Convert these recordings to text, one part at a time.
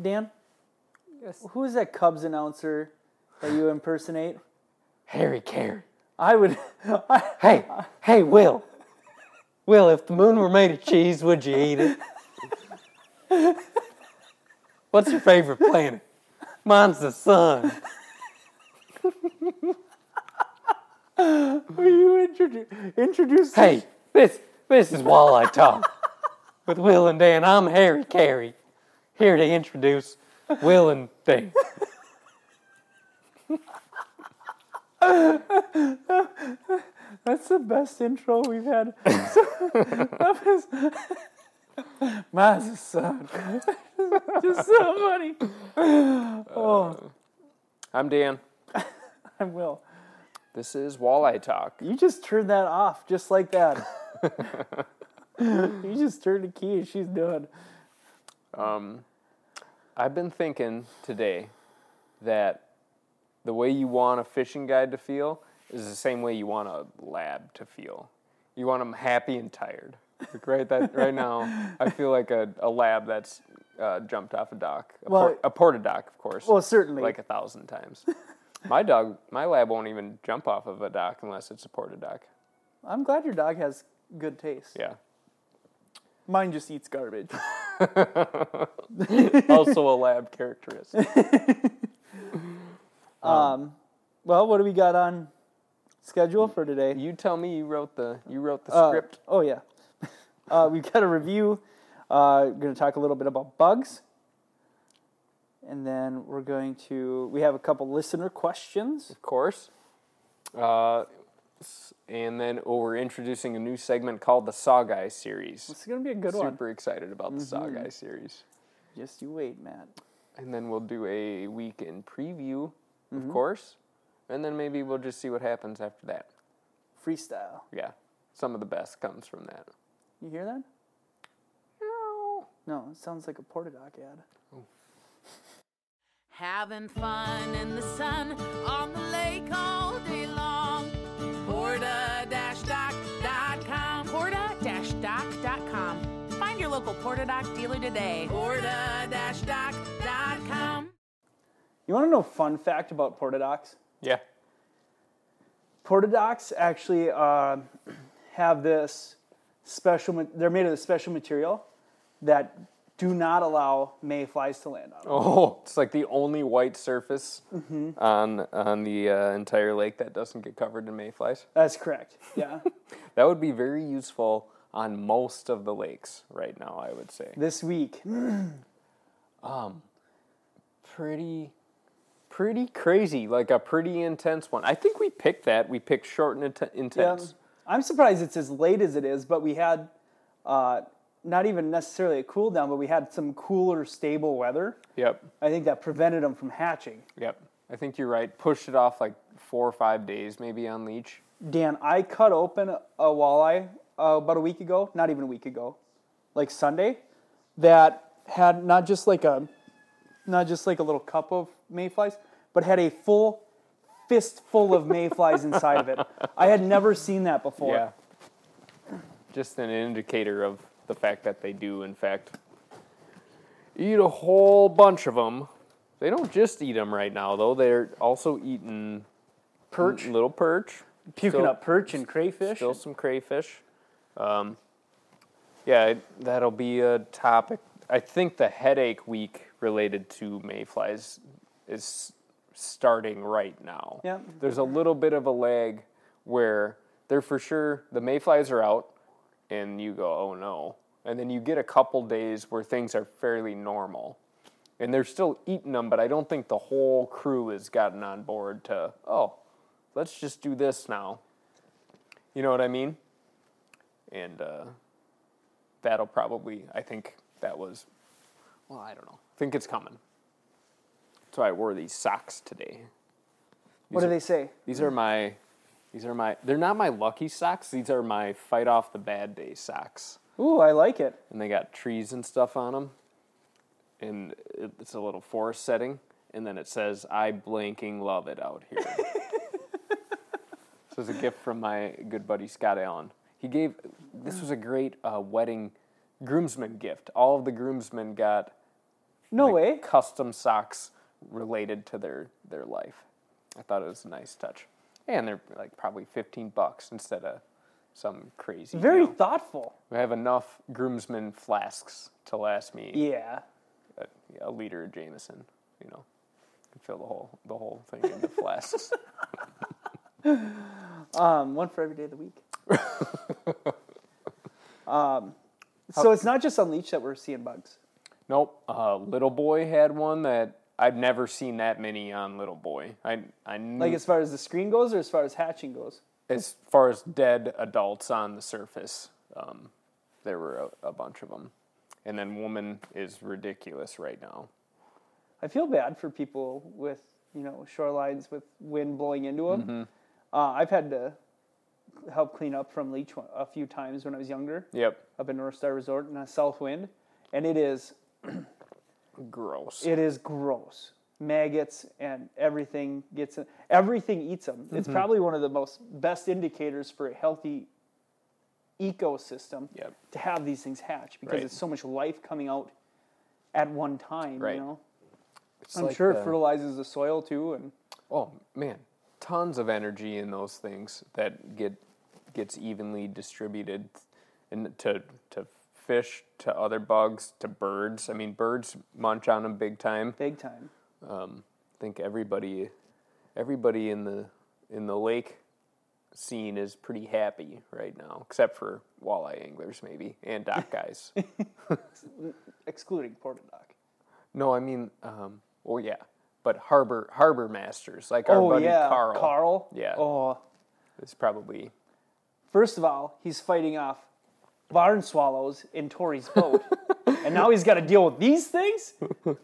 Dan, Yes. who is that Cubs announcer that you impersonate? Harry Caray. I would. I, Hey, hey, Will. Will, if the moon were made of cheese, would you eat it? What's your favorite planet? Mine's the sun. will you introduce introduce? Hey, this this is Walleye Talk with Will and Dan. I'm Harry Caray, here to introduce Will and Dan. That's the best intro we've had. that was. Mine's son. Just so funny. Oh, I'm Dan. I will. This is Walleye Talk. You just turned that off just like that. you just turned the key and she's done. Um, I've been thinking today that the way you want a fishing guide to feel is the same way you want a lab to feel. You want them happy and tired. Like right that right now, I feel like a, a lab that's uh, jumped off a dock, a, Well- por- a porta dock, of course, Well, certainly. like a thousand times. my dog, my lab won't even jump off of a dock unless it's a porta dock. I'm glad your dog has good taste. Yeah. Mine just eats garbage. also a lab characteristic. Um, well, what do we got on schedule for today? You tell me you wrote the you wrote the Uh, script. Oh yeah, uh, we've got a review. Uh, going to talk a little bit about bugs, and then we're going to we have a couple listener questions. of course. Uh, and then oh, we're introducing a new segment called the Saw Guy series. It's going to be a good one. Mm-hmm. Super excited about the Saw Guy series. Just you wait, Matt. And then we'll do a weekend preview, Mm-hmm. of course. And then maybe we'll just see what happens after that. Freestyle. Yeah, some of the best comes from that. You hear that? No, No, it sounds like a Portadoc ad. Having fun in the sun on the lake all day long. Find your local Portadoc dealer today. Porta-doc.com. You want to know a fun fact about Portadocs? Yeah. Portadocs actually uh, have this special. ma- They're made of this special material that do not allow mayflies to land on. Them. Oh, it's like the only white surface Mm-hmm. on on the uh, entire lake that doesn't get covered in mayflies. That's correct. Yeah. That would be very useful on most of the lakes right now, I would say. this week, um Pretty pretty crazy, like a pretty intense one. I think we picked that. We picked short and int- yeah, intense. I'm surprised it's as late as it is. But we had uh, not even necessarily a cool down, but we had some cooler, stable weather. Yep. I think that prevented them from hatching. Yep. I think you're right. Pushed it off like 4 or 5 days maybe on Leech. Dan, I cut open a walleye uh, about a week ago, not even a week ago, like Sunday, that had not just like a, not just like a little cup of mayflies, but had a full fistful of mayflies inside of it. I had never seen that before. Yeah. Just an indicator of the fact that they do, in fact, eat a whole bunch of them. They don't just eat them right now, though. They're also eating Perch, little perch, puking still- up perch and crayfish. still some crayfish. Um, yeah, that'll be a topic. I think the headache week related to mayflies is starting right now. Yeah. There's a little bit of a lag where they're for sure the mayflies are out and you go, "Oh no." And then you get a couple days where things are fairly normal. And they're still eating them, but I don't think the whole crew has gotten on board to, "Oh, let's just do this now." You know what I mean? And uh, that'll probably, I think that was, well, I don't know. I think it's coming. That's why I wore these socks today. what do they say? These are my, these are my, they're not my lucky socks. These are my fight off the bad day socks. Ooh, I like it. And they got trees and stuff on them. And it's a little forest setting. And then it says, I blanking love it out here. this is a gift from my good buddy Scott Allen. He gave, this was a great uh, wedding groomsman gift. All of the groomsmen got No like, way. custom socks related to their their life. I thought it was a nice touch, and they're like probably fifteen bucks instead of some crazy. Very thoughtful. I have enough groomsmen flasks to last me Yeah. a, a liter of Jameson. You know, can fill the whole the whole thing into flasks. Um, one for every day of the week. Um, so it's not just on Leech that we're seeing bugs. Nope. Uh, Little Boy had one that I've never seen that many on Little Boy. I I knew, Like as far as the screen goes, or as far as hatching goes. as far as dead adults on the surface, um, there were a, a bunch of them. And then Woman is ridiculous right now. I feel bad for people with you know shorelines with wind blowing into them. Uh, I've had to help clean up from Leech a few times when I was younger Yep. up in North Star Resort in a south wind, and it is Gross. it is gross. Maggots and everything gets in, everything eats them. Mm-hmm. It's probably one of the most best indicators for a healthy ecosystem Yep. to have these things hatch because Right. it's so much life coming out at one time. Right. You know, It's I'm like sure the- it fertilizes the soil too, and Oh man, tons of energy in those things that get gets evenly distributed, and to to fish, to other bugs, to birds. I mean, birds munch on them big time. big time. Um, I think everybody, everybody in the in the lake scene is pretty happy right now, except for walleye anglers maybe and dock guys. excluding Portadoc. no, I mean, um, well, yeah, but harbor harbor masters like our Oh buddy yeah, Carl. Carl. Yeah. Oh, It's probably first of all, he's fighting off barn swallows in Tori's boat, and now he's got to deal with these things.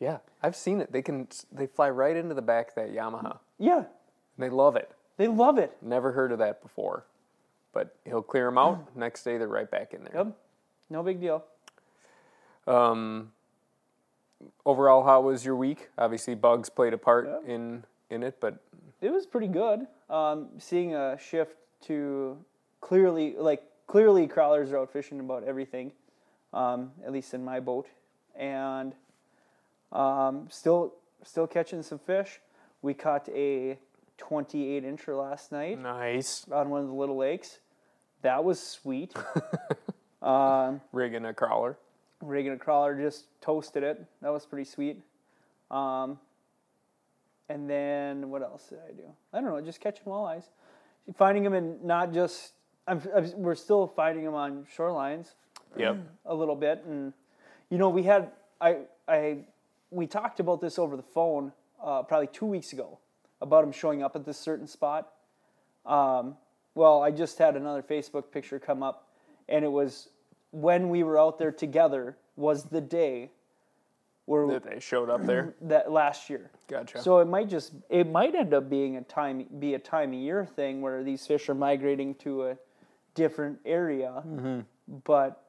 Yeah, I've seen it. They can they fly right into the back of that Yamaha. Yeah, They love it. they love it. Never heard of that before. But he'll clear them out. Next day they're right back in there. Yep, no big deal. Um, overall, how was your week? Obviously, bugs played a part Yeah. in in it, but It was pretty good. Um, seeing a shift to clearly, like clearly, crawlers are out fishing about everything, um, at least in my boat, and um, still still catching some fish. We caught a 28 incher last night nice on one of the little lakes. That was sweet. um, rigging a crawler. Rigging a crawler just toasted it. That was pretty sweet. Um, and then what else did I do? I don't know, just catching walleyes, finding them in not just. I'm, I'm, we're still finding them on shorelines Yep. a little bit, and you know we had I I we talked about this over the phone uh, probably two weeks ago about them showing up at this certain spot. Um, well, I just had another Facebook picture come up, and it was when we were out there together was the day where That they showed up there. that last year. Gotcha. So it might just it might end up being a time be a time of year thing where these fish are migrating to a different area, Mm-hmm. but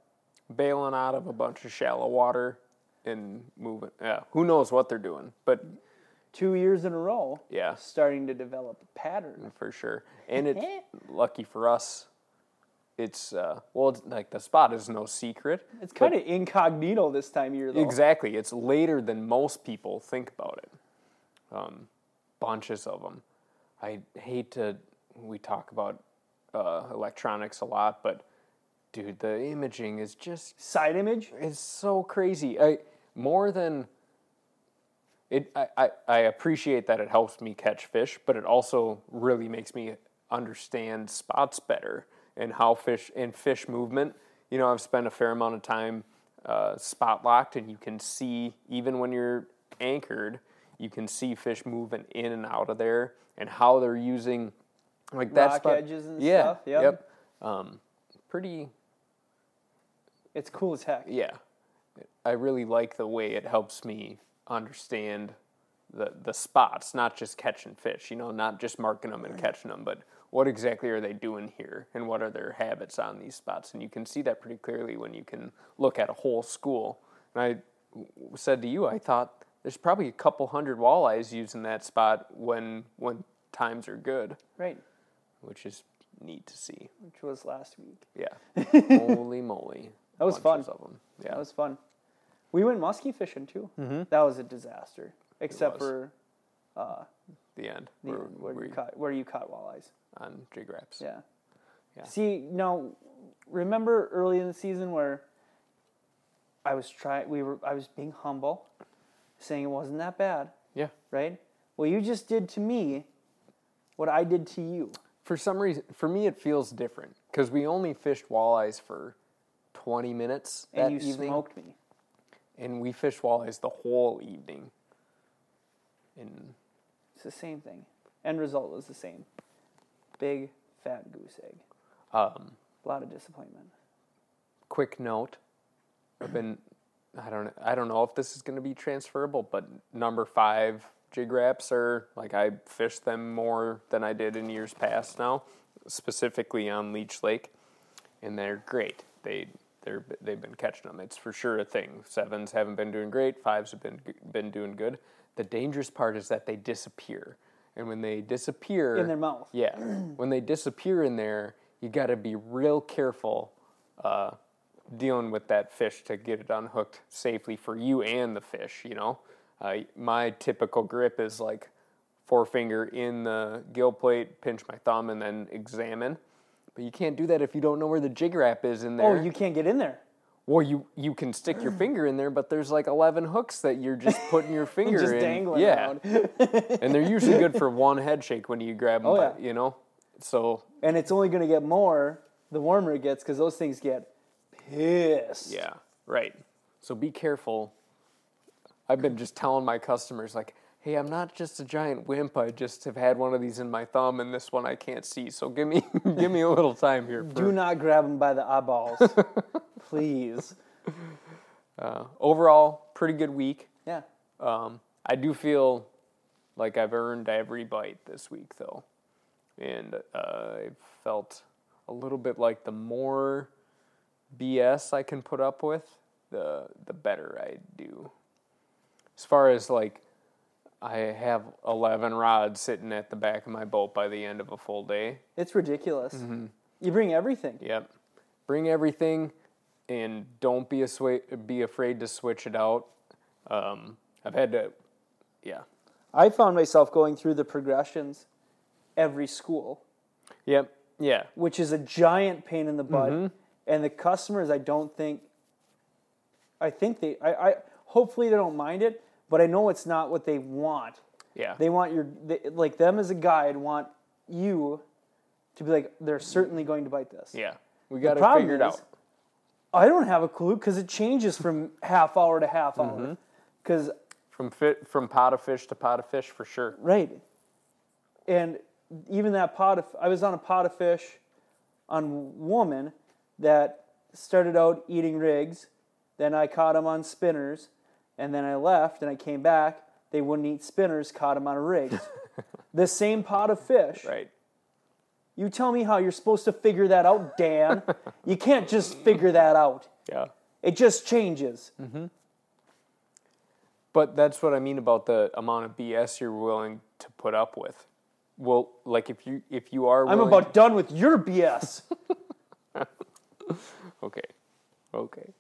Bailing out of a bunch of shallow water and moving. Yeah. Who knows what they're doing? But two years in a row, Yeah. starting to develop a pattern. for sure. And it's lucky for us. It's uh, well, it's like the spot is no secret. It's kind of incognito this time of year, though. exactly. It's later than most people think about it. Um, bunches of them. I hate to. We talk about uh, electronics a lot, but dude, the imaging is just Side image. it's so crazy. I more than it. I, I, I appreciate that it helps me catch fish, but it also really makes me understand spots better and how fish and fish movement. You know, I've spent a fair amount of time uh, spot locked, and you can see even when you're anchored, you can see fish moving in and out of there and how they're using like that Rock spot. edges and yeah, stuff, yep. Yep. Um, pretty It's cool as heck. yeah, I really like the way it helps me understand the the spots, not just catching fish. You know, not just marking them and catching them, but what exactly are they doing here, and what are their habits on these spots? And you can see that pretty clearly when you can look at a whole school. And I said to you, I thought there's probably a couple hundred walleyes using that spot when when times are good, Right. which is neat to see. Which was last week. Yeah, holy moly, That was Bunches fun. Of them. Yeah, That was fun. We went muskie fishing too. Mm-hmm. That was a disaster, except for uh, The end. the, Where, where, where you caught where you caught walleyes. on jig raps. Yeah. Yeah. See now, remember early in the season where I was trying. We were. I was being humble, saying it wasn't that bad, Yeah. right? Well, you just did to me what I did to you. For some reason, for me, it feels different because we only fished walleyes for 20 minutes that and you evening, smoked me. and we fished walleyes the whole evening. And the same thing. End result was the same. Big fat goose egg. um, A lot of disappointment. quick note, I've been, I don't, I don't know if this is going to be transferable, but number five jig raps are like I fish them more than I did in years past now, specifically on Leech Lake, and they're great. They they're they've been catching them. It's for sure a thing. Sevens haven't been doing great. Fives have been been doing good. The dangerous part is that they disappear, and when they disappear In their mouth. yeah, when they disappear in there, you got to be real careful uh, dealing with that fish to get it unhooked safely for you and the fish. You know, uh, my typical grip is like forefinger in the gill plate, pinch my thumb, and then examine. But you can't do that if you don't know where the jig rap is in there. Oh, you can't get in there. Well, you you can stick your finger in there, but there's like eleven hooks that you're just putting your finger Just in. dangling yeah, around. and they're usually good for one head shake when you grab them. Oh, yeah. You know, so And it's only going to get more the warmer it gets because those things get pissed. Yeah, right. So be careful. I've been just telling my customers like, "Hey, I'm not just a giant wimp. I just have had one of these in my thumb, and this one I can't see. So give me, give me a little time here." For, Do not grab them by the eyeballs. Please. uh, overall, pretty good week. Yeah. Um, I do feel like I've earned every bite this week, though, and uh, I felt a little bit like the more BS I can put up with, the the better I do. As far as like, I have eleven rods sitting at the back of my boat by the end of a full day. It's ridiculous. Mm-hmm. You bring everything. Yep. Bring everything, and don't be aswa- be afraid to switch it out. Um, I've had to, yeah. I found myself going through the progressions every school, Yep. Yeah. which is a giant pain in the butt. Mm-hmm. And the customers, I don't think, I think they, I, I hopefully they don't mind it, but I know it's not what they want. Yeah. They want your, they, like them as a guide, want you to be like, they're certainly going to bite this. yeah. We got to figure it is- out. I don't have a clue because it changes from half hour to half Mm-hmm. hour. Because From fit from pot of fish to pot of fish for sure. Right. And even that pot of I was on a pot of fish on Woman that started out eating rigs, then I caught them on spinners, and then I left and I came back. They wouldn't eat spinners, caught them on a rig. the same pot of fish. Right. You tell me how you're supposed to figure that out, Dan. you can't just figure that out. Yeah. It just changes. Mm-hmm. But that's what I mean about the amount of BS you're willing to put up with. Well, like if you if you are I'm about done with your BS. Okay. Okay.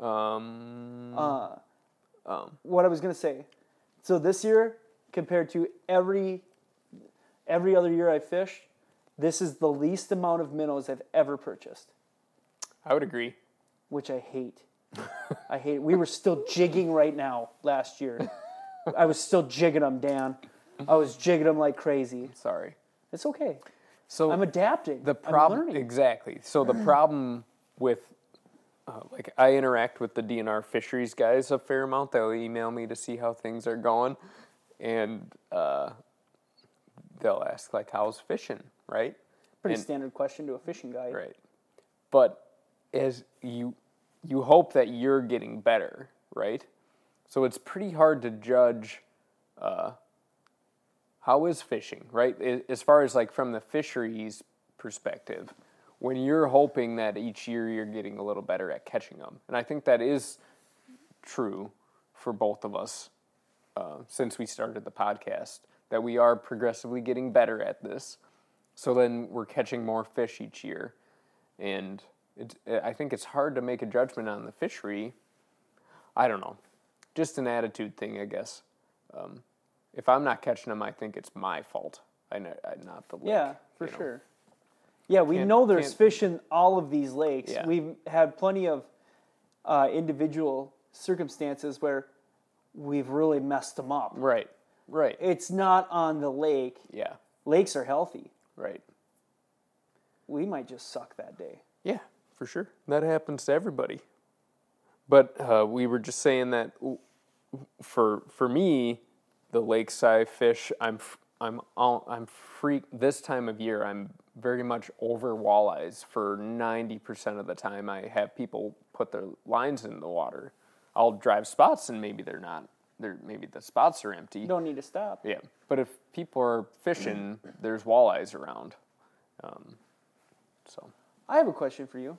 Um Uh, what I was gonna say. So this year, compared to every every other year I fished, this is the least amount of minnows I've ever purchased, I would agree. which I hate. I hate. It. We were still jigging right now last year. I was still jigging them, Dan. I was jigging them like crazy. Sorry. It's okay. So I'm adapting. the problem exactly so the problem with uh, like i interact with the dnr fisheries guys a fair amount. They'll email me to see how things are going and uh, they'll ask like how's fishing? Right? Pretty and- standard question to a fishing guy. right. But as you you hope that you're getting better right? So it's pretty hard to judge uh, how is fishing right? As far as like from the fisheries perspective when you're hoping that each year you're getting a little better at catching them and i think that is true for both of us uh, since we started the podcast that we are progressively getting better at this so then we're catching more fish each year and it's, i think it's hard to make a judgment on the fishery I don't know. Just an attitude thing, I guess. Um, if I'm not catching them, I think it's my fault. I, know, not the lake. Yeah, for you know. sure. Yeah, we Can't- know there's can't- fish in all of these lakes. Yeah. We've had plenty of uh, individual circumstances where we've really messed them up. Right. Right. It's not on the lake. yeah. Lakes are healthy. Right. We might just suck that day. Yeah, for sure. That happens to everybody. But uh, we were just saying that w- for for me, the lakeside fish, I'm f- I'm all, I'm freak this time of year. I'm very much over walleyes. For ninety percent of the time, I have people put their lines in the water. I'll drive spots and maybe they're not. They're maybe the spots are empty. You don't need to stop. Yeah, but if people are fishing, there's walleyes around. Um, so I have a question for you.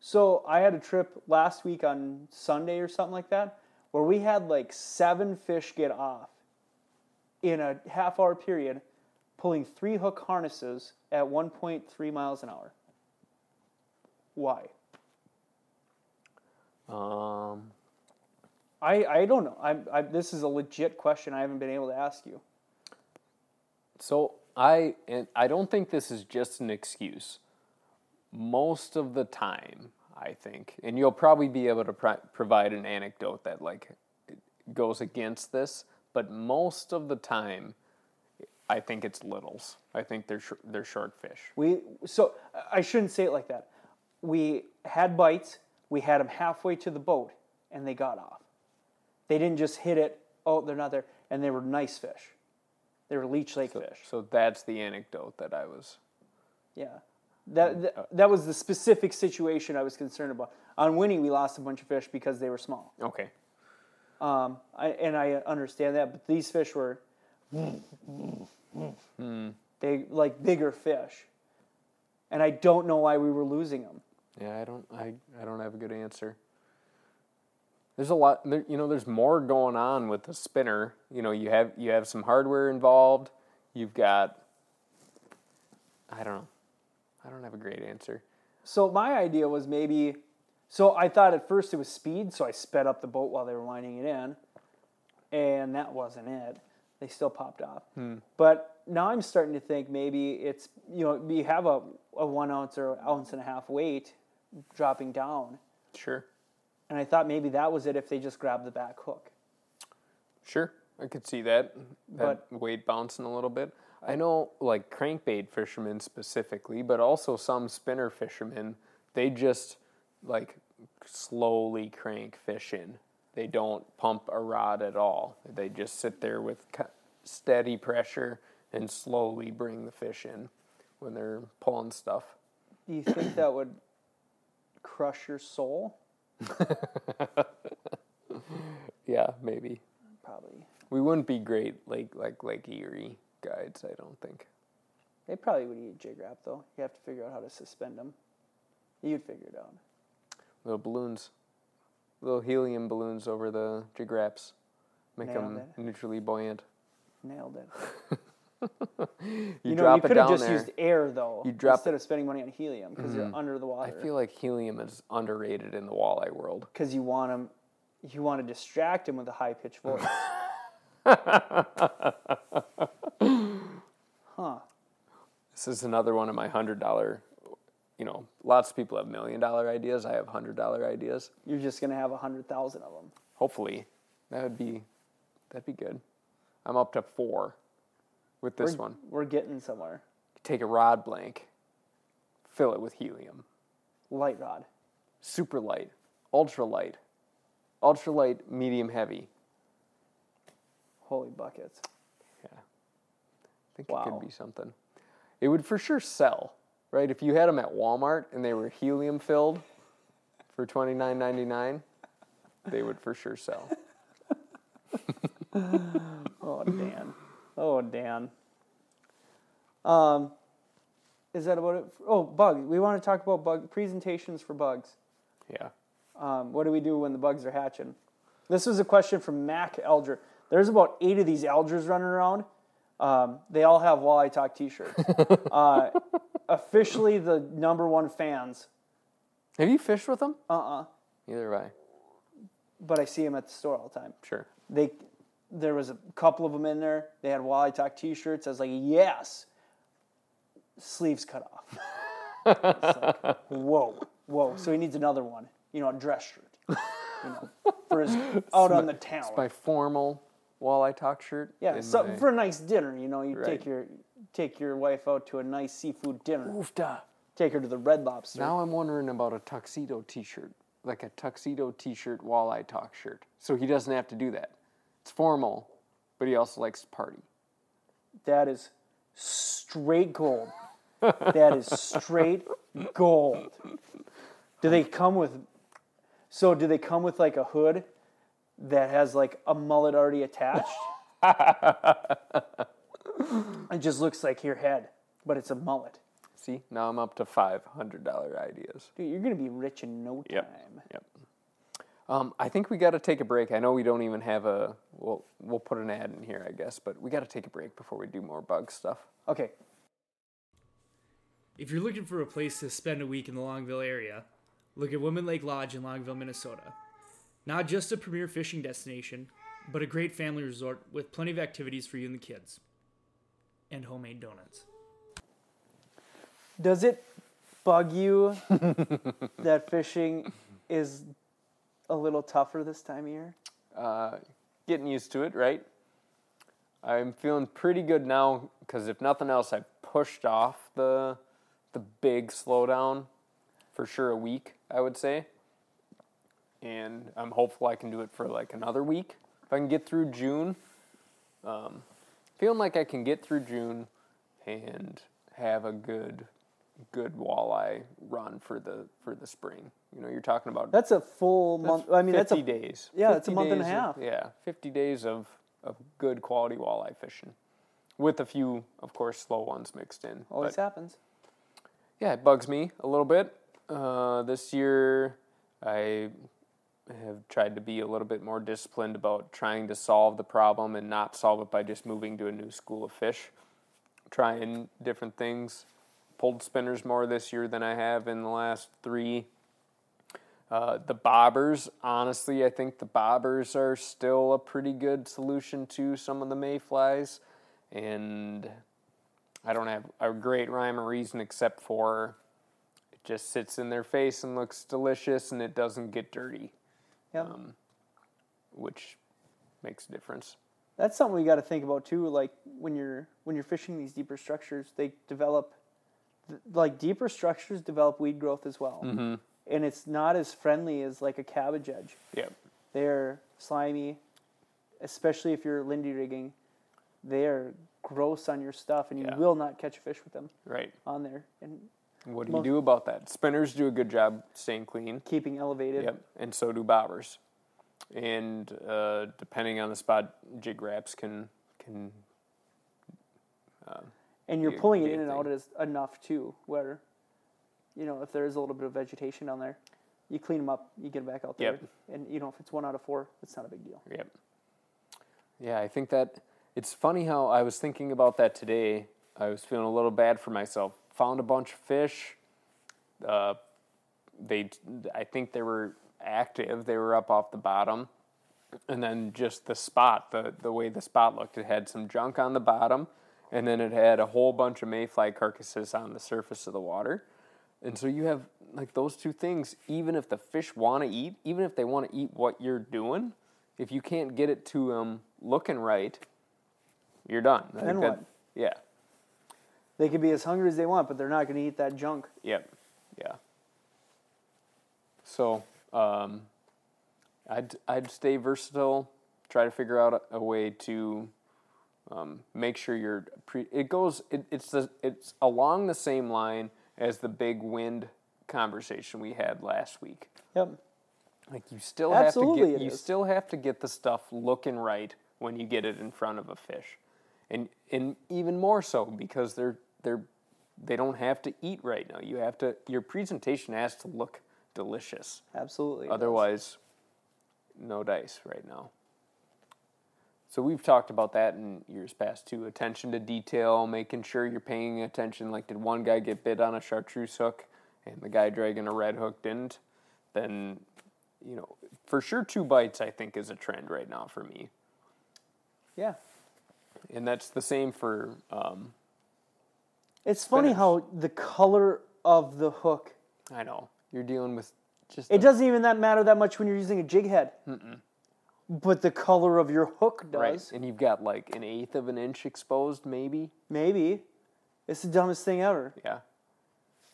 So I had a trip last week on Sunday or something like that, where we had like seven fish get off in a half hour period, pulling three hook harnesses at 1.3 miles an hour. Why? um, I, I don't know. I'm, I, this is a legit question I haven't been able to ask you. So I and I don't think this is just an excuse. Most of the time, I think, and you'll probably be able to pro- provide an anecdote that like goes against this, but most of the time, I think it's littles. I think they're sh- they're short fish. We so I shouldn't say it like that. We had bites. We had them halfway to the boat, and they got off. They didn't just hit it. Oh, they're not there, and they were nice fish. They were Leech Lake fish. So that's the anecdote that I was. Yeah, that, that that was the specific situation I was concerned about. On winning, we lost a bunch of fish because they were small. Okay. Um, I, and I understand that, but these fish were Mm. they like bigger fish, and I don't know why we were losing them. Yeah, I don't. I, I don't have a good answer. There's a lot. There, you know, there's more going on with the spinner. You know, you have you have some hardware involved. You've got. I don't know. I don't have a great answer. So my idea was maybe, so I thought at first it was speed, so I sped up the boat while they were winding it in, and that wasn't it. They still popped off. Hmm. But now I'm starting to think maybe it's you know you have a, a one ounce or ounce and a half weight dropping down, Sure. and I thought maybe that was it if they just grabbed the back hook. Sure, I could see that. That weight bouncing a little bit. I know, like crankbait fishermen specifically, but also some spinner fishermen, they just like slowly crank fish in. They don't pump a rod at all. They just sit there with steady pressure and slowly bring the fish in when they're pulling stuff. Do you think that would crush your soul? Yeah, maybe. Probably. We wouldn't be great like like Lake Erie guides, I don't think. They probably would eat jig rap though. You have to figure out how to suspend them. You'd figure it out. Little balloons, little helium balloons over the jig raps, make Nailed them it. neutrally buoyant. Nailed it. You, You know, you could have just there. used air though, You drop instead of spending money on helium because you're mm-hmm. under the water. I feel like helium is underrated in the walleye world. Because you want them, you want to distract him with a high pitched voice. huh? This is another one of my hundred dollar. You know, lots of people have million dollar ideas. I have hundred dollar ideas. You're just gonna have a hundred thousand of them. Hopefully, that would be that'd be good. I'm up to four with this we're, one. We're getting somewhere. Take a rod blank, fill it with helium. Light rod. super light, ultra light, ultra light, medium heavy. Holy buckets. Yeah. I think it could be something. It would for sure sell, right? If you had them at Walmart and they were helium filled for twenty nine ninety nine, they would for sure sell. Oh Dan. Oh Dan. Um, is that about it? Oh, bug. We want to talk about bug presentations for bugs. Yeah. Um, what do we do when the bugs are hatching? This was a question from Mac Elger. There's about eight of these Elgers running around. Um, they all have Walleye Talk T-shirts. uh, officially, the number one fans. Have you fished with them? Uh-uh. Neither have I. but I see them at the store all the time. Sure. They, there was a couple of them in there. They had Walleye Talk T-shirts. I was like, yes. Sleeves cut off. It's like, whoa, whoa. So he needs another one. You know, a dress shirt. You know, for his out on the town. My formal walleye talk shirt. Yeah, so my- for a nice dinner, you know, you Right. take your take your wife out to a nice seafood dinner. Oofda. Take her to the Red Lobster. Now I'm wondering about a tuxedo T-shirt, like a tuxedo T-shirt walleye talk shirt. So he doesn't have to do that. It's formal, but he also likes to party. That is straight gold. that is straight gold. Do they come with? So do they come with like a hood that has like a mullet already attached? it just looks like your head, but it's a mullet. See, now I'm up to five hundred dollar ideas. Dude, you're gonna be rich in no time. Yep. Yep. Um, I think we got to take a break. I know we don't even have a. We'll we'll put an ad in here, I guess, but we got to take a break before we do more bug stuff. Okay. If you're looking for a place to spend a week in the Longville area, look at Woman Lake Lodge in Longville, Minnesota. Not just a premier fishing destination, but a great family resort with plenty of activities for you and the kids. And homemade donuts. Does it bug you that fishing is a little tougher this time of year? Uh, getting used to it, right? I'm feeling pretty good now because if nothing else, I've pushed off the the big slowdown for sure a week, I would say. And I'm hopeful I can do it for like another week. If I can get through June, um, feeling like I can get through June and have a good good walleye run for the for the spring. You know, you're talking about That's a full month. I mean, that's a 50 days. yeah, that's a month and a days of- half. yeah, 50 days of, of good quality walleye fishing. With a few, of course, slow ones mixed in. always But, happens. yeah, it bugs me a little bit. Uh, this year, I have tried to be a little bit more disciplined about trying to solve the problem and not solve it by just moving to a new school of fish. Trying different things. Pulled spinners more this year than I have in the last three. Uh, the bobbers, honestly, I think the bobbers are still a pretty good solution to some of the mayflies. And I don't have a great rhyme or reason except for it just sits in their face and looks delicious and it doesn't get dirty, Yeah, um, which makes a difference. that's something we got to think about too. Like when you're when you're fishing these deeper structures, they develop th- like deeper structures develop weed growth as well, Mm-hmm. and it's not as friendly as like a cabbage edge. Yep. They're slimy, especially if you're lindy rigging. They're gross on your stuff, and you Yeah. will not catch a fish with them Right. on there. And What do Most- you do about that? Spinners do a good job staying clean. keeping elevated. Yep, and so do bobbers. And uh, depending on the spot, jig raps can can and you're pulling it in and out as enough too, where you know if there is a little bit of vegetation down there, you clean them up, you get them back out there, Yep. and you know if it's one out of four, it's not a big deal. Yep. Yeah, I think that it's funny how I was thinking about that today. I was feeling a little bad for myself. Found a bunch of fish. Uh, they, I think they were active. They were up off the bottom, and then just the spot, the the way the spot looked, it had some junk on the bottom, and then it had a whole bunch of mayfly carcasses on the surface of the water. And so you have like those two things. Even if the fish want to eat, even if they want to eat what you're doing, if you can't get it to them looking right, you're done. I Then think that- what? Yeah. They can be as hungry as they want, but they're not going to eat that junk. Yep. Yeah. So um, I'd I'd stay versatile. Try to figure out a, a way to um, make sure you're. Pre- it goes. It, it's the it's along the same line as the big wind conversation we had last week. Yep. Like you still have to get you is. still have to get the stuff looking right when you get it in front of a fish. And and even more so because they're they're they don't have to eat right now. You have to your presentation has to look delicious. Absolutely. it does. Otherwise no dice right now. So we've talked about that in years past too. Attention to detail, making sure you're paying attention. Like, did one guy get bit on a chartreuse hook, and the guy dragging a red hook didn't? Then, you know, for sure, two bites I think is a trend right now for me, Yeah. and that's the same for. Um, It's funny Finish. how the color of the hook. I know you're dealing with just It the- doesn't even that matter that much when you're using a jig head. But the color of your hook does. right, and you've got like an eighth of an inch exposed, maybe. Maybe. It's the dumbest thing ever. Yeah,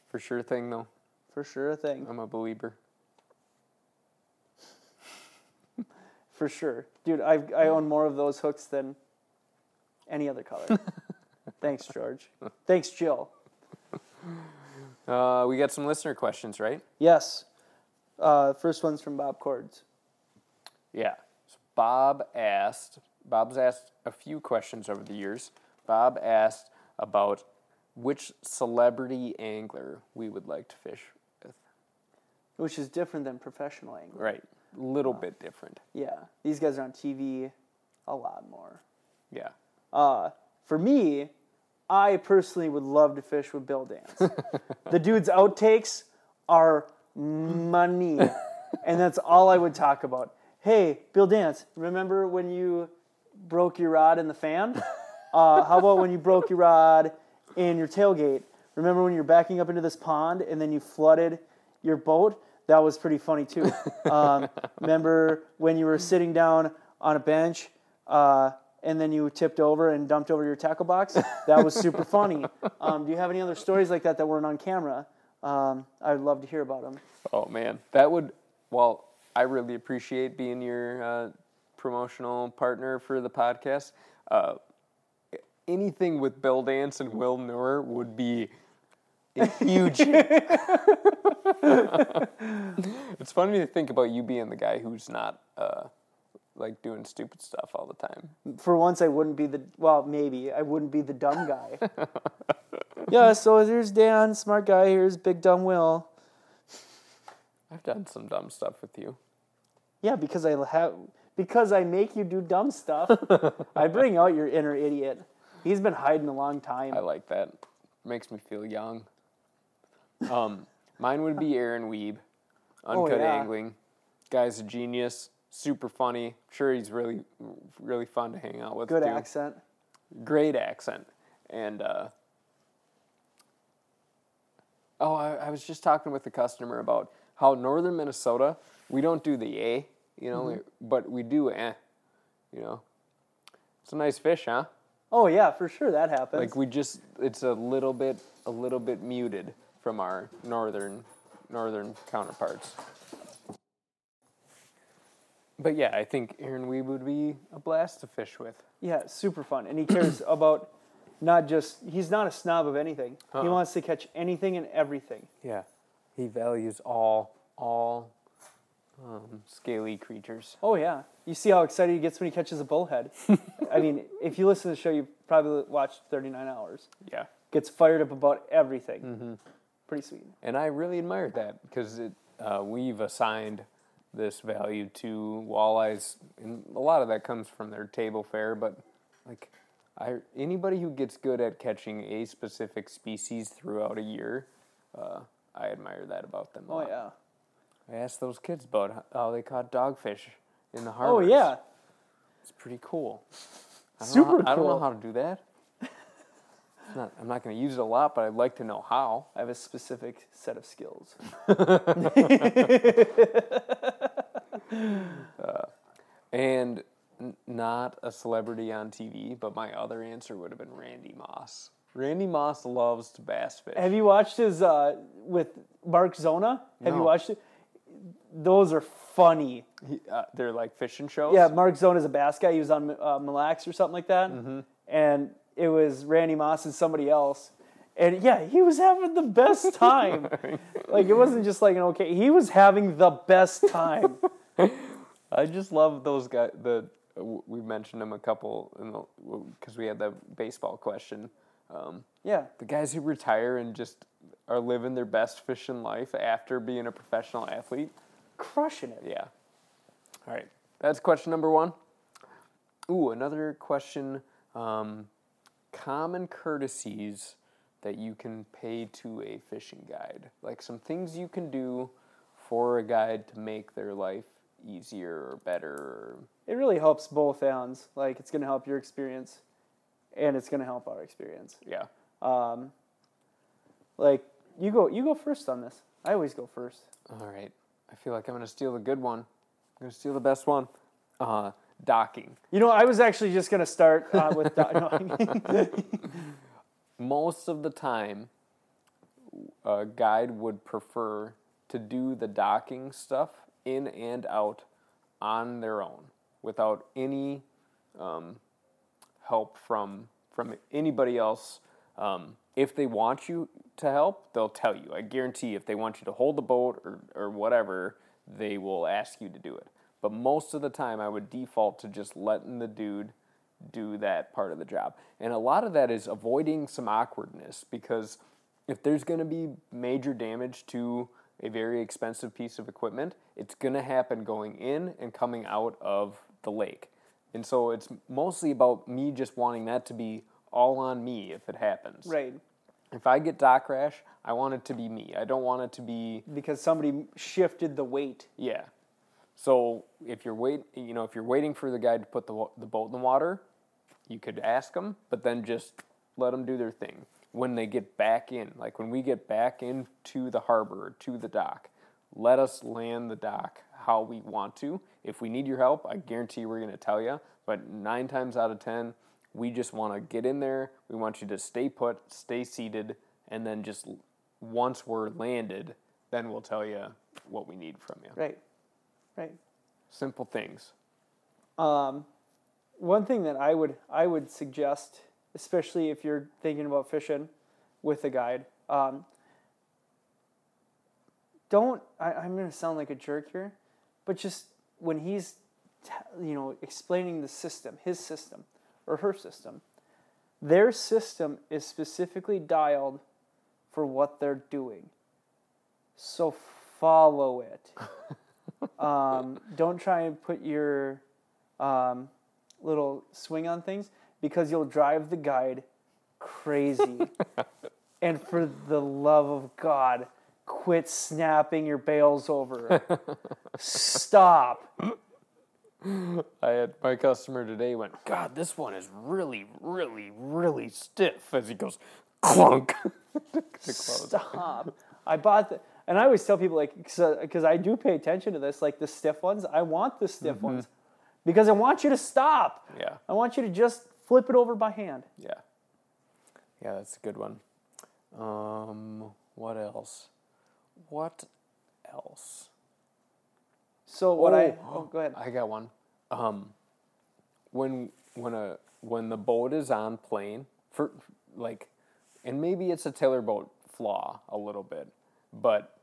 for sure thing though. For sure a thing. I'm a believer. For sure. Dude, I I own more of those hooks than any other color. Thanks, George. Thanks, Jill. Uh, we got some listener questions, right? Yes. Uh, first one's from Bob Cords. Yeah. So Bob asked, Bob's asked a few questions over the years. Bob asked about which celebrity angler we would like to fish with. Which is different than professional angler. Right. A little bit different. Yeah. These guys are on TV a lot more. Yeah. Uh, for me, I personally would love to fish with Bill Dance. the dude's outtakes are money. and that's all I would talk about. Hey, Bill Dance, remember when you broke your rod in the fan? Uh, how about when you broke your rod in your tailgate? Remember when you're backing up into this pond and then you flooded your boat? That was pretty funny too. Um, remember when you were sitting down on a bench uh, and then you tipped over and dumped over your tackle box? That was super funny. Um, do you have any other stories like that that weren't on camera? Um, I'd love to hear about them. Oh, man. That would, well, I really appreciate being your uh, promotional partner for the podcast. Uh, anything with Bill Dance and Will Noor would be huge. it's funny to think about you being the guy who's not uh, like doing stupid stuff all the time. For once, I wouldn't be the well, maybe I wouldn't be the dumb guy. yeah. So here's Dan, smart guy. Here's big dumb Will. I've done some dumb stuff with you. Yeah, because I have because I make you do dumb stuff. I bring out your inner idiot. He's been hiding a long time. I like that. Makes me feel young. Um, mine would be Aaron Wiebe, Uncut Oh, yeah. Angling. Guy's a genius, super funny. I'm Sure, he's really, really fun to hang out with. Good too. accent. Great accent. And uh, oh, I, I was just talking with a customer about how northern Minnesota we don't do the a, you know, Mm-hmm. but we do eh, you know. It's a nice fish, huh? Oh yeah, for sure that happens. Like we just, it's a little bit, a little bit muted from our northern, northern counterparts. But yeah, I think Aaron Wiebe would be a blast to fish with. yeah, super fun, and he cares about not just he's not a snob of anything. He Uh-uh. wants to catch anything and everything. Yeah, he values all, all um, scaly creatures. Oh yeah, you see how excited he gets when he catches a bullhead. I mean, if you listen to the show, you probably watched 39 hours. Yeah, Gets fired up about everything. Mm-hmm. Pretty sweet. and I really admired that because it, uh, we've assigned this value to walleyes, and a lot of that comes from their table fare. But like, I anybody who gets good at catching a specific species throughout a year, uh, I admire that about them. Oh yeah. I asked those kids about how- they caught dogfish in the harbor. Oh yeah. it's pretty cool. I don't Super how, I don't know how to do that. Not, I'm not going to use it a lot, but I'd like to know how. I have a specific set of skills. And n- not a celebrity on TV, but my other answer would have been Randy Moss. Randy Moss loves to bass fish. Have you watched his uh, with Mark Zona? Have you watched it? Those are funny. He- uh, they're like fishing shows. Yeah, Mark Zona is a bass guy. He was on uh, Mille Lacs or something like that, Mm-hmm. and it was Randy Moss and somebody else. And yeah, he was having the best time. like it wasn't just like an okay. He was having the best time. I just love those guys. The we mentioned them a couple because we had the baseball question. Um, Yeah, the guys who retire and just are living their best fishing life after being a professional athlete. crushing it. Yeah. All right. That's question number one. Ooh, another question. Um, common courtesies that you can pay to a fishing guide. Like some things you can do for a guide to make their life easier or better. Or, It really helps both ends. Like it's going to help your experience, and it's going to help our experience. yeah. Um, like you go, you go first on this. I always go first. All right. I feel like I'm gonna steal the good one. I'm gonna steal the best one. Uh, docking. You know, I was actually just going to start uh, with. do- no, most of the time, a guide would prefer to do the docking stuff in and out on their own without any um, help from from anybody else. Um, if they want you to help, they'll tell you. I guarantee if they want you to hold the boat or, or whatever, they will ask you to do it. But most of the time, I would default to just letting the dude do that part of the job. And a lot of that is avoiding some awkwardness because if there's going to be major damage to a very expensive piece of equipment, it's going to happen going in and coming out of the lake. And so it's mostly about me just wanting that to be all on me if it happens. right. If I get dock rash, I want it to be me. I don't want it to be Because somebody shifted the weight. yeah. So if you're wait, you know, if you're waiting for the guy to put the the boat in the water, you could ask them, but then just let them do their thing. When they get back in, like when we get back into the harbor or to the dock, let us land the dock how we want to. If we need your help, I guarantee we're going to tell you. But nine times out of ten, we just want to get in there. We want you to stay put, stay seated, and then just once we're landed, then we'll tell you what we need from you. Right. Right. Simple things. Um, one thing that I would I would suggest, especially if you're thinking about fishing with a guide, um, don't. I, I'm going to sound like a jerk here, but just when he's, t- you know, explaining the system, his system or her system, their system is specifically dialed for what they're doing. So follow it. um, don't try and put your um, little swing on things because you'll drive the guide crazy. and for the love of God, quit snapping your bales over. Stop. I had my customer today went, God, this one is really, really, really stiff. As he goes, clunk. Stop. I bought the, and I always tell people like because I do pay attention to this, like the stiff ones. I want the stiff ones because I want you to stop. Yeah. I want you to just flip it over by hand. Yeah. Yeah, that's a good one. Um, what else? What else? So what I Oh. oh go ahead. I got one. Um, when when a when the boat is on plane for like, and maybe it's a tailor boat flaw a little bit, but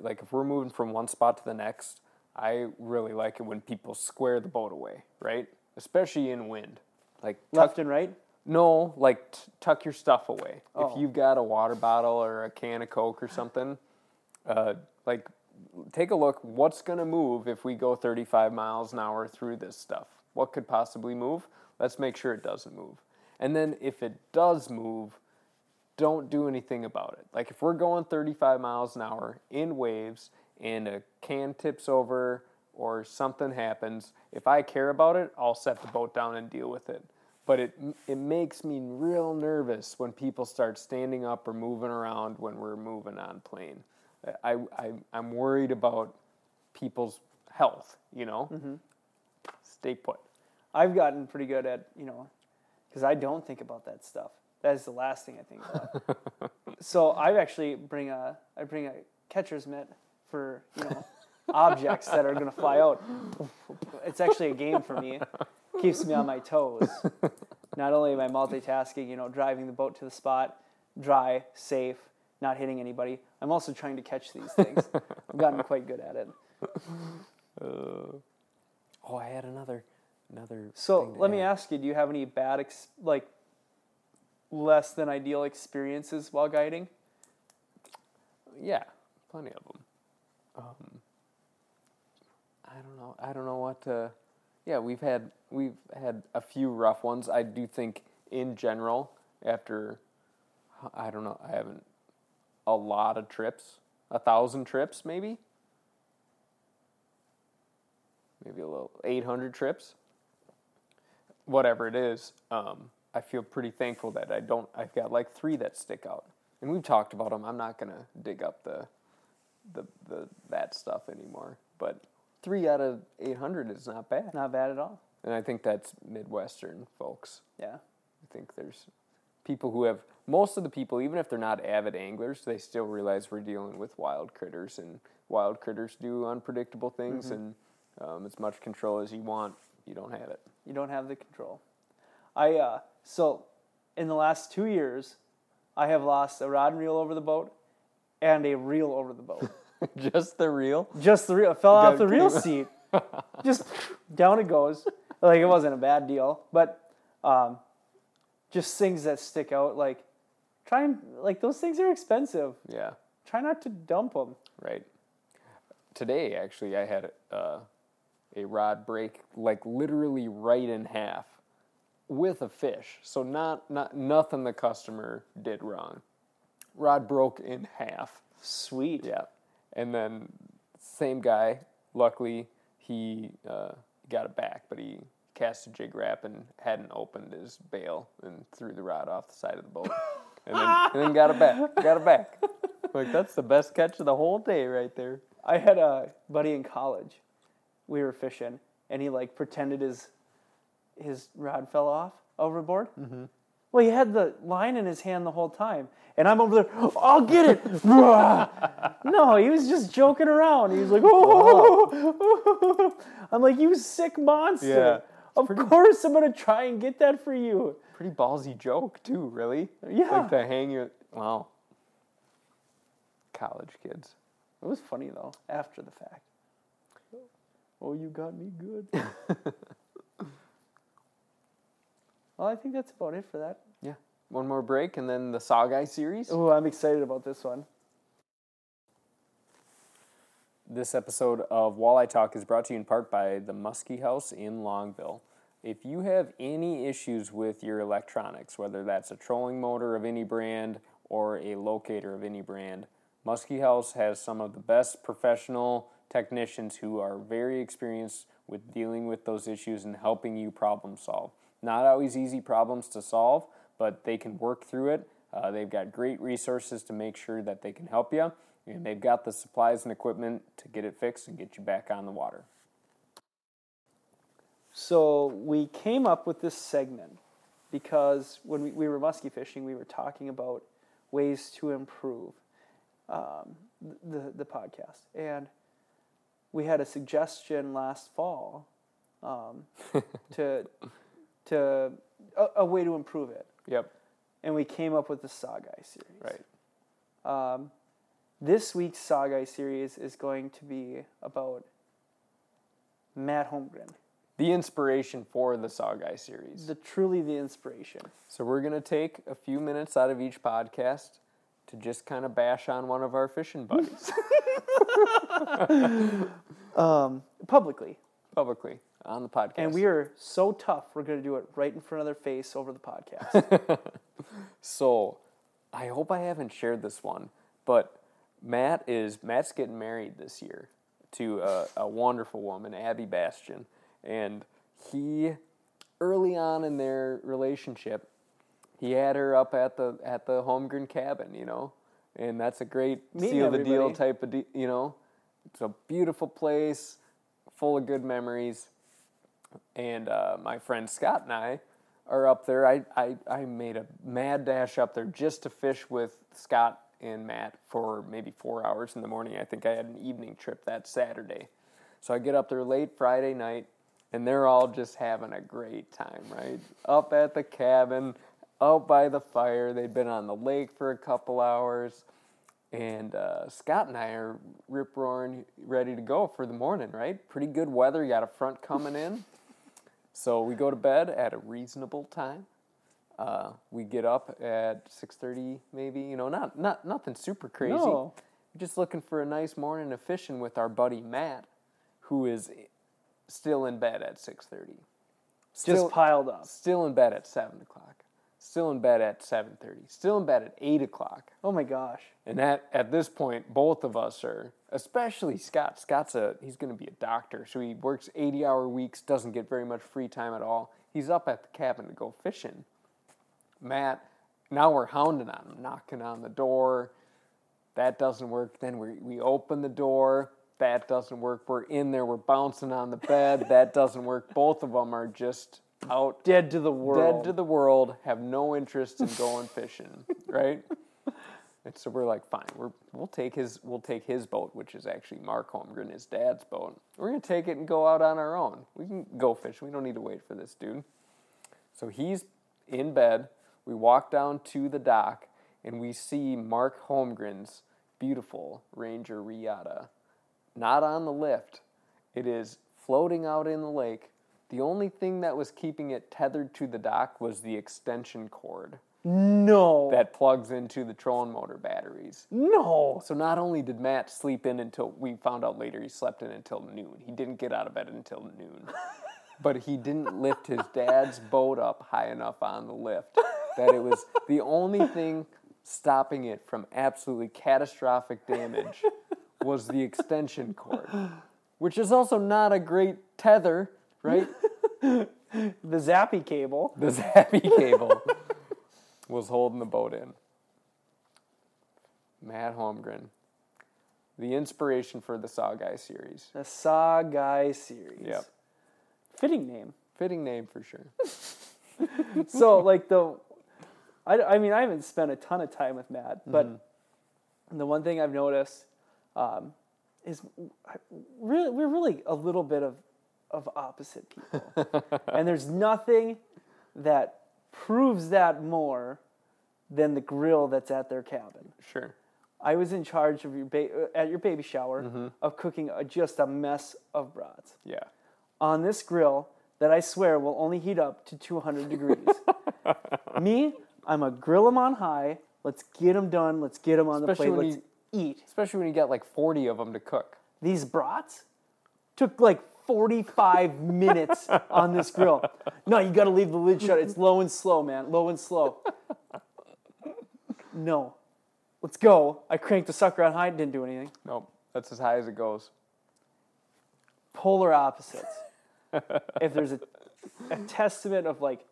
like if we're moving from one spot to the next, I really like it when people square the boat away, right? Especially in wind, like tuck, Left and right. no, like t- tuck your stuff away. Oh. If you've got a water bottle or a can of Coke or something, uh, like take a look. What's going to move if we go 35 miles an hour through this stuff? What could possibly move? Let's make sure it doesn't move. And then if it does move, don't do anything about it. Like if we're going 35 miles an hour in waves and a can tips over or something happens, if I care about it, I'll set the boat down and deal with it. But it it makes me real nervous when people start standing up or moving around when we're moving on plane. I, I I'm worried about people's health. You know, mm-hmm. stay put. I've gotten pretty good at you know because I don't think about that stuff. That is the last thing I think about. so I actually bring a I bring a catcher's mitt for you know objects that are going to fly out. It's actually a game for me. Keeps me on my toes. Not only am I multitasking, you know, driving the boat to the spot, dry, safe, not hitting anybody. I'm also trying to catch these things. I've gotten quite good at it. Oh, oh I had another another. So let me ask you: Do you have any bad, ex- like, less than ideal experiences while guiding? Yeah, plenty of them. Um, I don't know. I don't know what to. Yeah, we've had we've had a few rough ones. I do think in general, after I don't know, I haven't a lot of trips, a thousand trips maybe. maybe a little 800 trips, whatever it is. Um, I feel pretty thankful that I don't. I've got like three that stick out, and we've talked about them. I'm not gonna dig up the, the the that stuff anymore. But three out of 800 is not bad, Not bad at all. and I think that's Midwestern folks. Yeah. I think there's people who have most of the people, even if they're not avid anglers, they still realize we're dealing with wild critters, and wild critters do unpredictable things, and um, as much control as you want, you don't have it. You don't have the control. I uh, so in the last two years, I have lost a rod and reel over the boat, and a reel over the boat. Just the reel? Just the reel it fell off the reel seat. Just down it goes. Like it wasn't a bad deal, but um, just things that stick out. Like try and like those things are expensive. Yeah, Try not to dump them. right. Today, actually, I had uh, a rod break like literally right in half with a fish. So not not nothing the customer did wrong. Rod broke in half. Sweet. Yeah, and then same guy. Luckily, he uh, got it back, but he cast a jig rap and hadn't opened his bail and threw the rod off the side of the boat, and then, and then got it back. Got it back. Like that's the best catch of the whole day, right there. I had a buddy in college. We were fishing, and he like pretended his his rod fell off overboard. Mm-hmm. Well, he had the line in his hand the whole time, and I'm over there. I'll get it. no, he was just joking around. He was like, "Oh." I'm like, "You sick monster." Yeah. Of course, I'm gonna try and get that for you. Pretty ballsy joke too, really. Yeah. Like to hang your wow. College kids. It was funny though. After the fact. Oh, you got me good. well, I think that's about it for that. Yeah. One more break and then the Saw Guy series. Oh, I'm excited about this one. This episode of Walleye Talk is brought to you in part by the Muskie House in Longville. If you have any issues with your electronics, whether that's a trolling motor of any brand or a locator of any brand, Muskie House has some of the best professional technicians who are very experienced with dealing with those issues and helping you problem solve. Not always easy problems to solve, but they can work through it. Uh, they've got great resources to make sure that they can help you, and they've got the supplies and equipment to get it fixed and get you back on the water. So we came up with this segment because when we, we were muskie fishing, we were talking about ways to improve um, the the podcast, and we had a suggestion last fall um, to to a, a way to improve it, Yep, and we came up with the Saw Guy series. right. Um, this week's Saw Guy series is going to be about Matt Holmgren, The inspiration for the Saw Guy series. the truly the inspiration. So we're going to take a few minutes out of each podcast to just kind of bash on one of our fishing buddies um, publicly. publicly on the podcast. And we are so tough, we're going to do it right in front of their face over the podcast. So, I hope I haven't shared this one, but Matt is Matt's getting married this year to a, a wonderful woman, Abby Bastion, and he early on in their relationship, he had her up at the at the Holmgren cabin, you know, and that's a great Meeting seal the deal type of, de- you know, it's a beautiful place, full of good memories and uh, my friend Scott and I are up there. I, I, I made a mad dash up there just to fish with Scott and Matt for maybe four hours in the morning. I think I had an evening trip that Saturday. So I get up there late Friday night, and they're all just having a great time, right? Up at the cabin, out by the fire. They'd been on the lake for a couple hours. And uh, Scott and I are rip roaring, ready to go for the morning, right? Pretty good weather. You got a front coming in. So we go to bed at a reasonable time. Uh, we get up at six thirty, maybe. You know, not not nothing super crazy. No. We're just looking for a nice morning of fishing with our buddy Matt, who is still in bed at six thirty. Just piled up. Still in bed at seven o'clock. Still in bed at 7.30, still in bed at 8 o'clock. Oh my gosh. And at, at this point, both of us are, especially Scott. Scott's a, he's going to be a doctor. So he works 80 hour weeks, doesn't get very much free time at all. He's up at the cabin to go fishing. Matt, now we're hounding on him, knocking on the door. That doesn't work. Then we, we open the door. That doesn't work. We're in there. We're bouncing on the bed. That doesn't work. Both of them are just out Dead to the world. dead to the world, have no interest in going fishing, right? And so we're like, fine, we're, we'll take his we'll take his boat, which is actually Mark Holmgren, his dad's boat. We're gonna take it and go out on our own. We can go fish. We don't need to wait for this dude. So he's in bed. We walk down to the dock and we see Mark Holmgren's beautiful Ranger Reata. Not on the lift. It is floating out in the lake. The only thing that was keeping it tethered to the dock was the extension cord no. that plugs into the trolling motor batteries. no. So not only did Matt sleep in until we found out later he slept in until noon. He didn't get out of bed until noon. but he didn't lift his dad's boat up high enough on the lift that it was the only thing stopping it from absolutely catastrophic damage was the extension cord, which is also not a great tether, right? The zappy cable. The zappy cable was holding the boat in. Matt Holmgren, the inspiration for the Saw Guy series. The Saw Guy series. Yep. Fitting name. Fitting name for sure. so like the I, I mean i haven't spent a ton of time with matt but Mm-hmm. the one thing i've noticed um, is really we're really a little bit of of opposite people and there's nothing that proves that more than the grill that's at their cabin Sure. i was in charge of your ba- uh, at your baby shower Mm-hmm. of cooking a, just a mess of brats Yeah. on this grill that I swear will only heat up to 200 degrees. Me, I'm a grill them on high. Let's get them done. Let's get them on Especially the plate. Let's eat. Especially when you got like 40 of them to cook. These brats took like 45 minutes on this grill. No, you got to leave the lid shut. It's low and slow, man. Low and slow. No. Let's go. I cranked the sucker on high. Didn't do anything. Nope. That's as high as it goes. polar opposites. if there's a, a testament of like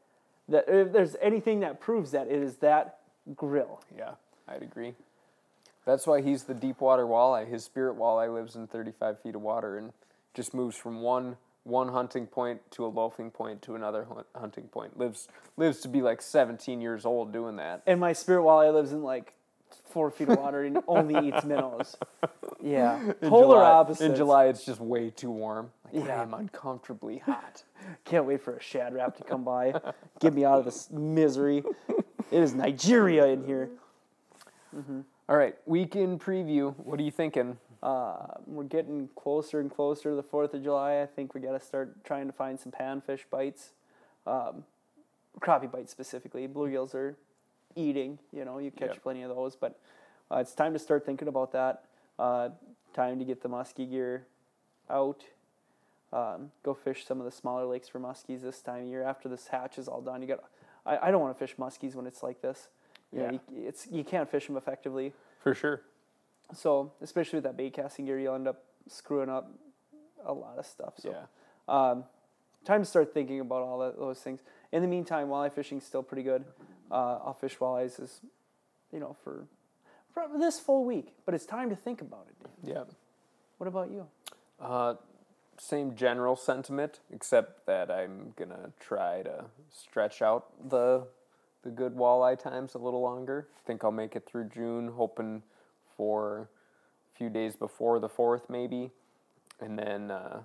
that, if there's anything that proves that, it is that grill. Yeah, I'd agree. That's why he's the deep water walleye. His spirit walleye lives in 35 feet of water and just moves from one one hunting point to a loafing point to another hun- hunting point. Lives lives to be like 17 years old doing that. And my spirit walleye lives in like four feet of water and only eats minnows. Yeah, In polar July- opposites. In July, it's just way too warm. Like, Yeah. I am uncomfortably hot. Can't wait for a Shad Rap to come by, get me out of this misery. It is Nigeria in here. Mm-hmm. All right, weekend preview. What are you thinking? Uh, we're getting closer and closer to the Fourth of July. I think we got to start trying to find some panfish bites, um, crappie bites specifically. Bluegills are eating. You know, you catch Yep. plenty of those, but uh, it's time to start thinking about that. Uh, time to get the muskie gear out. Um, go fish some of the smaller lakes for muskies this time of year. After this hatch is all done, you got. I, I don't want to fish muskies when it's like this. You know, Yeah. you, it's you can't fish them effectively. For sure. So, especially with that bait casting gear, you'll end up screwing up a lot of stuff. So, Yeah. um, time to start thinking about all that, those things. In the meantime, walleye fishing's still pretty good. Uh, I'll fish walleyes is, you know, for, for this full week. But it's time to think about it. Dan. Yeah. What about you? Uh, same general sentiment, except that I'm gonna try to stretch out the the good walleye times a little longer. think I'll make it through June, hoping for a few days before the fourth, maybe, and then uh,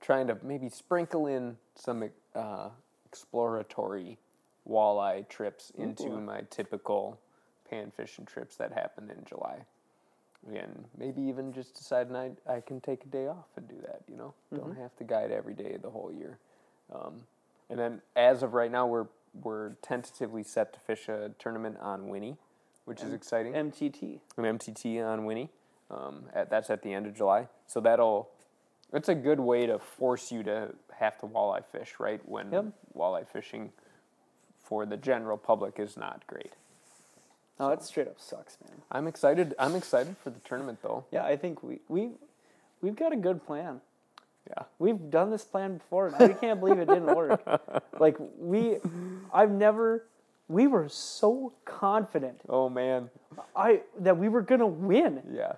trying to maybe sprinkle in some uh, exploratory walleye trips into my typical pan fishing trips that happen in July. And maybe even just decide I, I can take a day off and do that you know? Don't have to guide every day the whole year. Um, and then as of right now we're we're tentatively set to fish a tournament on Winnie which is exciting MTT. an MTT on Winnie um, at, that's at the end of July so that'll it's a good way to force you to have to walleye fish right when Yep. walleye fishing for the general public is not great. No, it straight up sucks, man. I'm excited. I'm excited for the tournament though. Yeah, I think we we we've got a good plan. Yeah. We've done this plan before. And we can't believe it didn't work. Like we, I've never. We were so confident Oh man. I that we were gonna win. Yeah.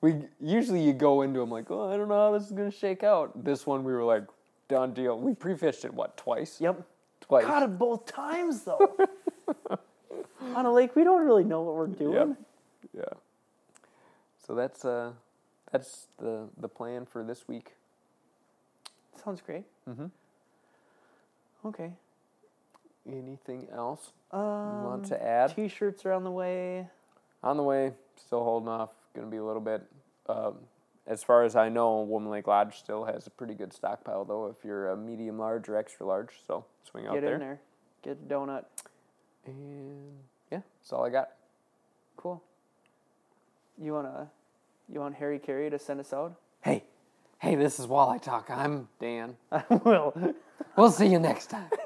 We usually you go into them like, oh, I don't know how this is gonna shake out. This one we were like, done deal. We pre-fished it what twice? Yep. Twice. Caught it both times though. On a lake, we don't really know what we're doing. Yep. Yeah. So that's uh, that's the the plan for this week. Sounds great. Mm-hmm. Okay. Anything else Um, want to add? T-shirts are on the way. On the way, still holding off. Going to be a little bit. Um, as far as I know, Woman Lake Lodge still has a pretty good stockpile, though. If you're a medium large or extra large, so swing out Get there. in there. Get a donut. And yeah, that's all I got. Cool. You wanna, you want Harry Caray to send us out? Hey, hey, this is Walleye Talk. I'm Dan. I will. We'll see you next time.